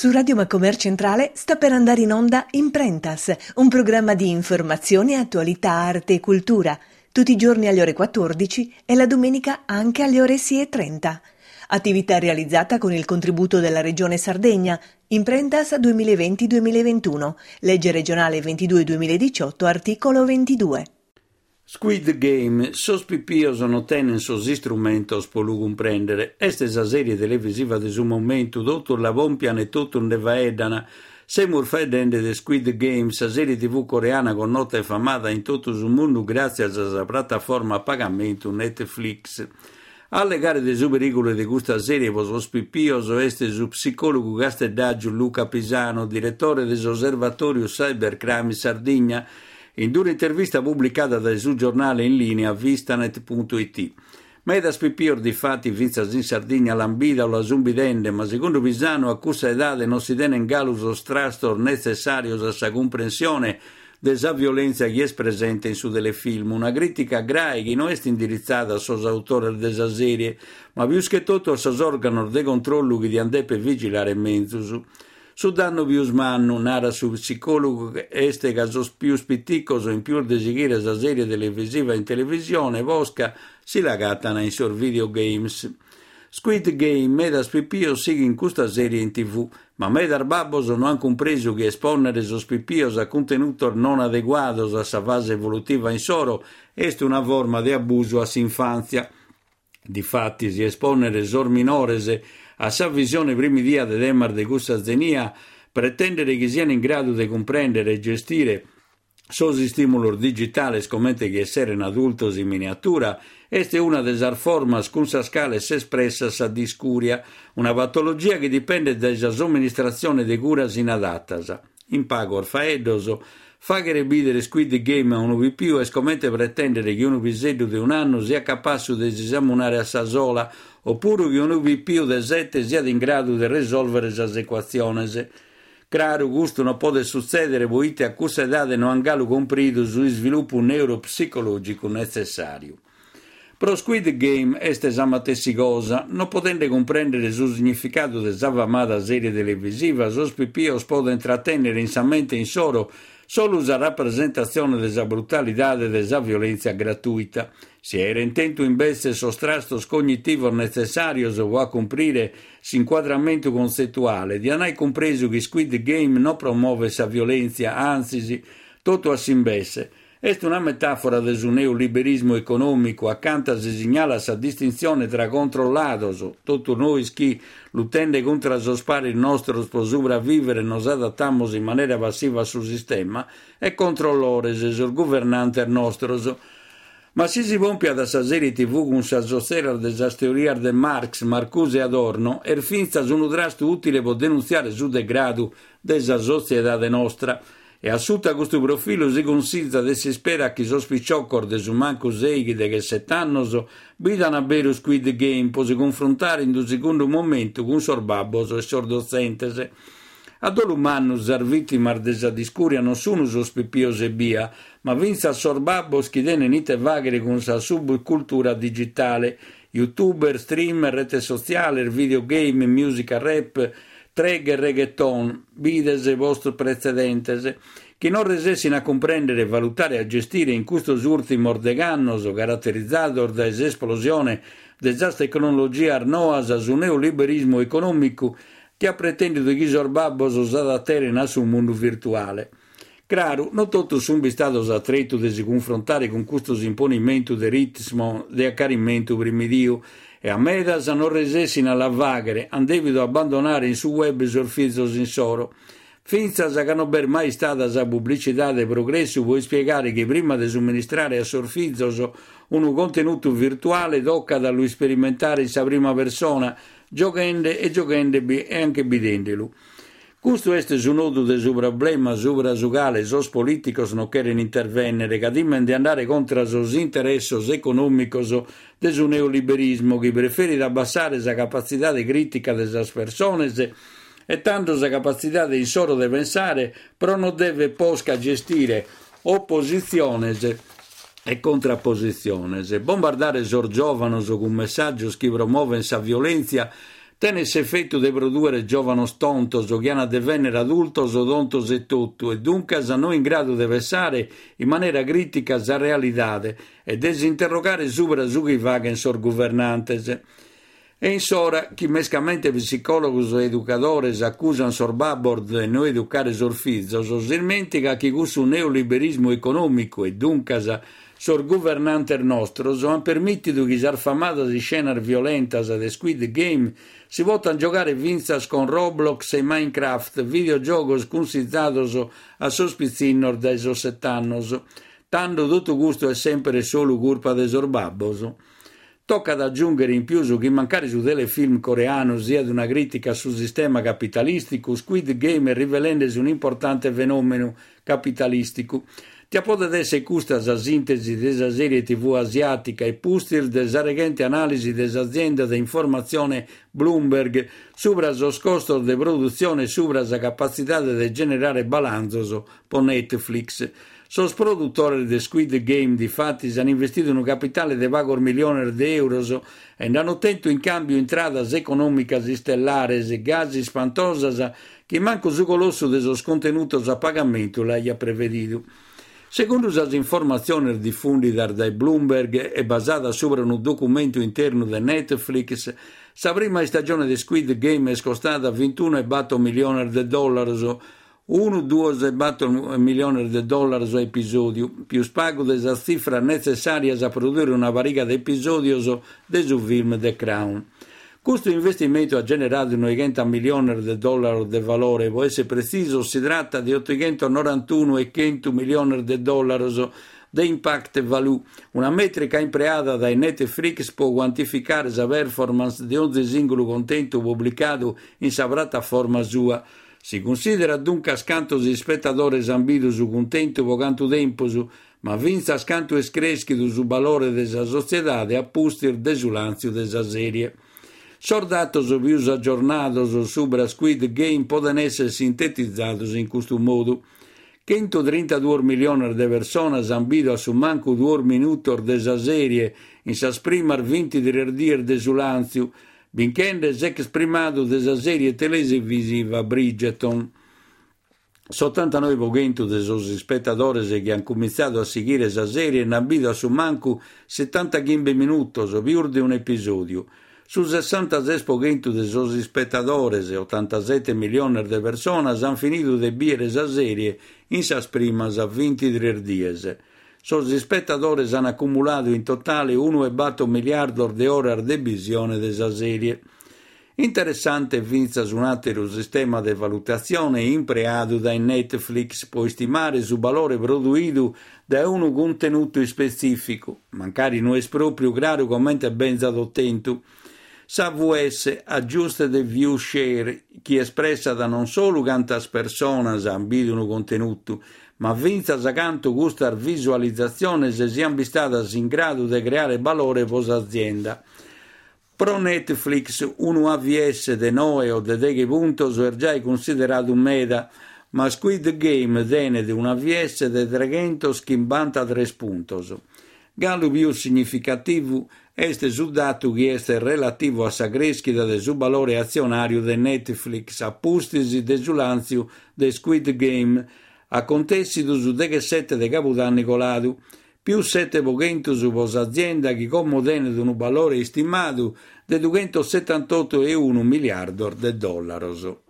Su Radio Macomer Centrale sta per andare in onda Imprentas, un programma di informazione, attualità, arte e cultura, tutti i giorni alle ore 14 e la domenica anche alle ore 6.30. Attività realizzata con il contributo della Regione Sardegna, Imprentas 2020-2021, legge regionale 22-2018, articolo 22. Squid Game, sospipioso non tenen sos istrumentos po lugum prendere. Este sa serie televisiva de su momento, dottor la bompian e tutto ne vaedana, Semur fedende de Squid Game, sa serie tv coreana con nota e famata in tutto il mondo grazie a sa piattaforma a pagamento Netflix. Alle gare de su pericolo di questa serie vos ospipioso este su psicologo gasteddaggio Luca Pisano, direttore dell'Osservatorio Cybercrime Sardegna, in un'intervista pubblicata dal suo giornale in linea vistanet.it. Meda spipior di fatti vinzas in Sardegna lambida o la zumbidende, ma secondo Pisano a cussa edade non si tiene in galus strastor necessario a sa comprensione della violenza che è presente in su delle film, una critica grave che non è indirizzata a sos autori della serie, ma più che tutto a sos organi di controllo che di andepe vigilare menzus. Su danno più smanno, narra su psicologo este casos più spitticoso in più de seguire la serie televisiva in televisione, Vosca si lagatana in sur videogames. Squid Game meda spipio sigue in questa serie in tv, ma medar babbos non han compreso che esponere sospipios a contenuto non adeguados a sa fase evolutiva in soro est una forma di abuso a s'infanzia. Difatti, si esponere sor minorese a sa visione primidia de Demar de Gusta Zenia, pretendere che siano in grado di comprendere e gestire sos stimoli digitali come che essere un adulto in miniatura, este una delle formas con sa scala se espressa sa discuria, una patologia che dipende dalla somministrazione di curas inadattas. In pago orfaedoso, faghere bidere Squid Game a di più e scomette pretendere che uno pisello di un anno sia capace di esaminare a sa sola oppure che di più di sette sia in grado di risolvere le equazioni. Claro, questo non può succedere poiché a questa età non hanno compreso sul sviluppo neuropsicologico necessario. Pro Squid Game è esamatessi cosa, non potendo comprendere il significato dell'avamata serie televisiva, sospipios può intrattenere in sa mente in solo solo la rappresentazione della brutalità e della violenza gratuita. Si era intento invece sostrasto cognitivo necessario o a comprire l'inquadramento concettuale, di non compreso che Squid Game non promuove sa violenza, anzi, tutto a simbesse. È una metafora del neoliberismo economico, accanto si segnala sa distinzione tra controllados, tutto noi che luttende contro sospare il nostro sopravvivere nos adattamos in maniera passiva sul sistema, e controllores, il governante nostros. Ma se si compia da sa serie tv con sa zostera della teoria de Marx, Marcuse e Adorno, er finza un drasto utile per denunziare su degrado della società nostra, e assunta questo profilo si considera e si spera che sospicciocor de su manco seghi de che settannos bidano a bere Squid Game per si confrontare in un secondo momento con sorbabbos e sordocentese. A dolumannus ar vittima desa discuria non sono sospipiose bia, ma vinza sorbabbos che dene nite vagere con sa subcultura digitale, youtuber, streamer, rete sociale, videogame, musica rap, treg reggaeton, bides vostro precedentes, che non resessino a comprendere, valutare e a gestire in questo ultimo ordegannoso caratterizzato da esplosione della tecnologia arnoasa su neoliberismo economico che ha pretendido che sorbabbos usata a terra su un mondo virtuale. Claro, non tutto sono stato attreto di si confrontare con questo imponimento di ritmo di accarimento primidio e a medas non resessina alla vagere, han devido abbandonare in su web sorfizos in soro. Finza che non ber mai stata sa pubblicità de progresso, vuoi spiegare che prima di somministrare a sorfizos un contenuto virtuale tocca da lui sperimentare in sa prima persona, giocende e giocende e anche bidendelo. Questo è un nodo del suo problema sopra su quale sos políticos non quieren intervenire, che dimen di andare contro os interessos económicos del su neoliberismo, che preferisce abbassare la capacità di critica delle persone e tanto la capacità di solo di pensare, però non deve posca gestire opposizioni e contrapposizioni. Bombardare sor giovanos con messaggio che promuovono sa violenza Tenes effetto de produrre giovanos tontos o chiana de venere adultos odontos e tutto, e dunque non in grado di versare in maniera critica la realtà e desinterrogare subra su chi vagen sor governantes. E insora, chi mescamente psicólogos e educadores accusano sor babord de non educare sor fizos, si dimentica che questo neoliberismo economico e dunque sor governanter nostros han permittido che arfamadas e scenas violentas de Squid Game si votan giocare vinzas con Roblox e Minecraft, videogiochi considerados a sospicinor da esos setannos, tanto tutto gusto è sempre solo colpa de sor babbos. Tocca ad aggiungere in più che mancare su delle film coreano sia di una critica sul sistema capitalistico, Squid Game rivelendosi un importante fenomeno capitalistico. Ti apode essere questa la sintesi della serie tv asiatica e pustir della recente analisi dell'azienda di informazione Bloomberg sopra lo costo di produzione e sopra la capacità di generare balanzo per Netflix. Sos produttori di Squid Game di fatti hanno investito un capitale di vagor milioni di euro e hanno ottenuto in cambio entradas económicas estellares e gasi spantosas che manco su colosso de sos contenutos a pagamento l'ha prevedido. Secondo le informazioni diffuse da Bloomberg e basata su un documento interno di Netflix, la prima stagione di Squid Game è costata 21,8 milioni di dollari 1,2 milioni di dollari a episodio, più spago della cifra necessaria a produrre una variga di episodi del film The Crown. Questo investimento ha generato 90 milioni di dollari di valore, può essere preciso, si tratta di 891,1 milioni di dollari di impact value, una metrica impreata dai Netflix può quantificare la performance di ogni singolo contenuto pubblicato in sa piattaforma sua. Si considera dunque scanto di spettatori zambido su contento po canto tempo su, ma vinza scanto escreschido su valore della società e appustir desulanzio della serie. Sordatos più aggiornados subra Squid Game poden essere sintetizzados in questo modo. 132 milioni di persone hanno visto su manco due minuti della serie in sa primar 20 di desulanzio Vincendes exprimato della serie televisiva Bridgeton. 79% dei suoi spettatori che hanno cominciato a seguire questa serie hanno visto su manco 75 minuti più di un episodio. Su 66% dei suoi spettatori e 87 milioni di persone hanno finito di vedere questa serie in sa prima 23 giorni. Sos spettatori hanno accumulato in totale 1,8 miliardi di ore di visione della serie. Interessante vinza su un altro sistema di valutazione impreato da Netflix può stimare su valore prodotto da un contenuto specifico, magari non è proprio chiaro come è ben attento. Sa VS aggiusta del view share, che espressa da non solo hanno visto un contenuto, ma vinza sacanto questa visualizzazione se siamo stati in grado di creare valore per l'azienda. Pro Netflix un AVS de 9 o de 10 puntos è già considerato un meta, ma Squid Game tiene un AVS de 353 puntos. Gallo più significativo è sul dato che è relativo a sa crescita del suo valore azionario di Netflix, a pustisi desulanzio de Squid Game, a contessido su 17 de Capodanno coladu, più 7% su vostra azienda che commodene un valore stimato di 278,1 miliardi di dollari.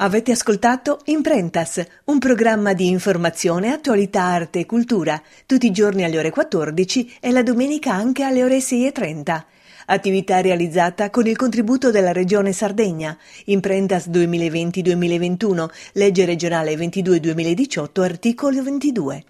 Avete ascoltato Imprentas, un programma di informazione, attualità, arte e cultura, tutti i giorni alle ore 14 e la domenica anche alle ore 6.30 attività realizzata con il contributo della Regione Sardegna, Imprentas 2020-2021, legge regionale 22-2018, articolo 22.